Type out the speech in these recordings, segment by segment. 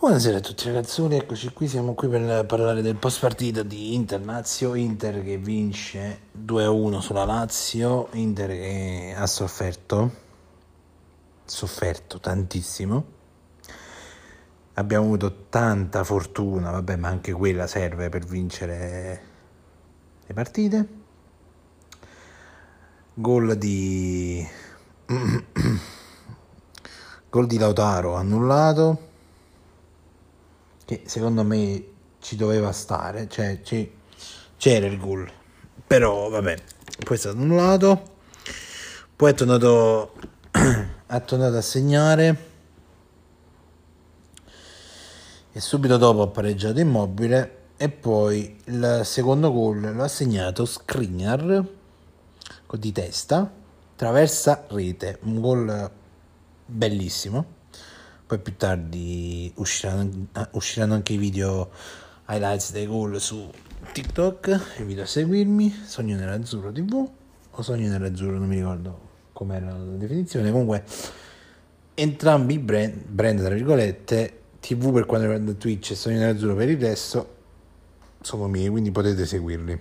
Buonasera a tutti ragazzoni, eccoci qui, siamo qui per parlare del post partita di Inter-Lazio, Inter che vince 2-1 sulla Lazio, Inter che ha sofferto, sofferto tantissimo, abbiamo avuto tanta fortuna, vabbè ma anche quella serve per vincere le partite, gol di... gol di Lautaro annullato che secondo me ci doveva stare, cioè ci- c'era il gol, però vabbè, poi è stato annullato, poi è tornato, è tornato a segnare e subito dopo ha pareggiato Immobile e poi il secondo gol lo ha segnato Skriniar di testa, traversa rete, un gol bellissimo. Poi più tardi usciranno, usciranno anche i video highlights dei gol su TikTok. Invito a seguirmi. Sogno nell'azzurro TV o Sogno nell'azzurro, non mi ricordo com'era la definizione. Comunque, entrambi i brand, brand tra virgolette, TV per quanto riguarda Twitch e Sogno nell'azzurro per il resto, sono miei, quindi potete seguirli.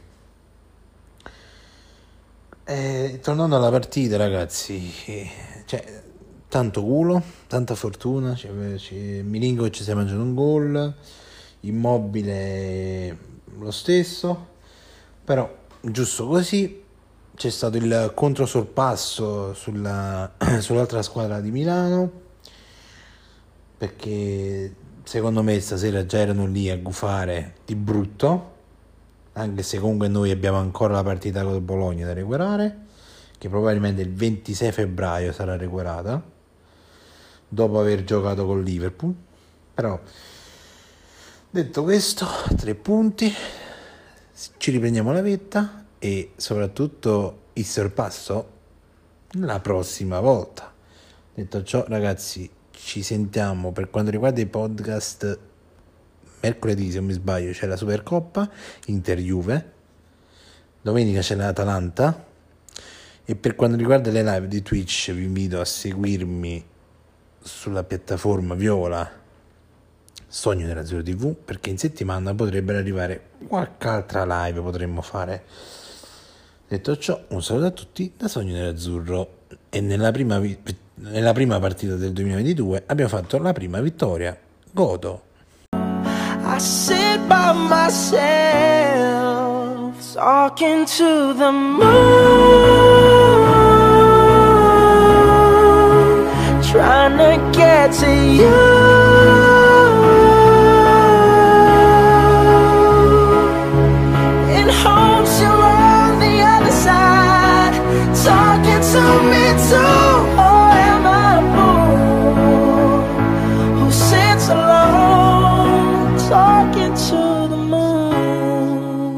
E, tornando alla partita, ragazzi, eh, cioè, tanto culo, tanta fortuna. Cioè, cioè, Milinkovic si è mangiato un gol, immobile lo stesso, però giusto così. C'è stato il controsorpasso sulla, sull'altra squadra di Milano, perché secondo me stasera già erano lì a gufare di brutto anche se comunque noi abbiamo ancora la partita con Bologna da recuperare, che probabilmente il 26 febbraio sarà recuperata, dopo aver giocato con Liverpool. Però, detto questo, tre punti, ci riprendiamo la vetta e soprattutto il sorpasso la prossima volta. Detto ciò, ragazzi, ci sentiamo per quanto riguarda i podcast mercoledì se non mi sbaglio c'è la Supercoppa Inter-Juve domenica c'è l'Atalanta e per quanto riguarda le live di Twitch vi invito a seguirmi sulla piattaforma Viola Sogno della Zero TV perché in settimana potrebbero arrivare qualche altra live potremmo fare. Detto ciò un saluto a tutti da Sogno dell'Azzurro. E nella prima, vi- nella prima partita del 2022 abbiamo fatto la prima vittoria godo I sit by myself, talking to the moon, to get to you.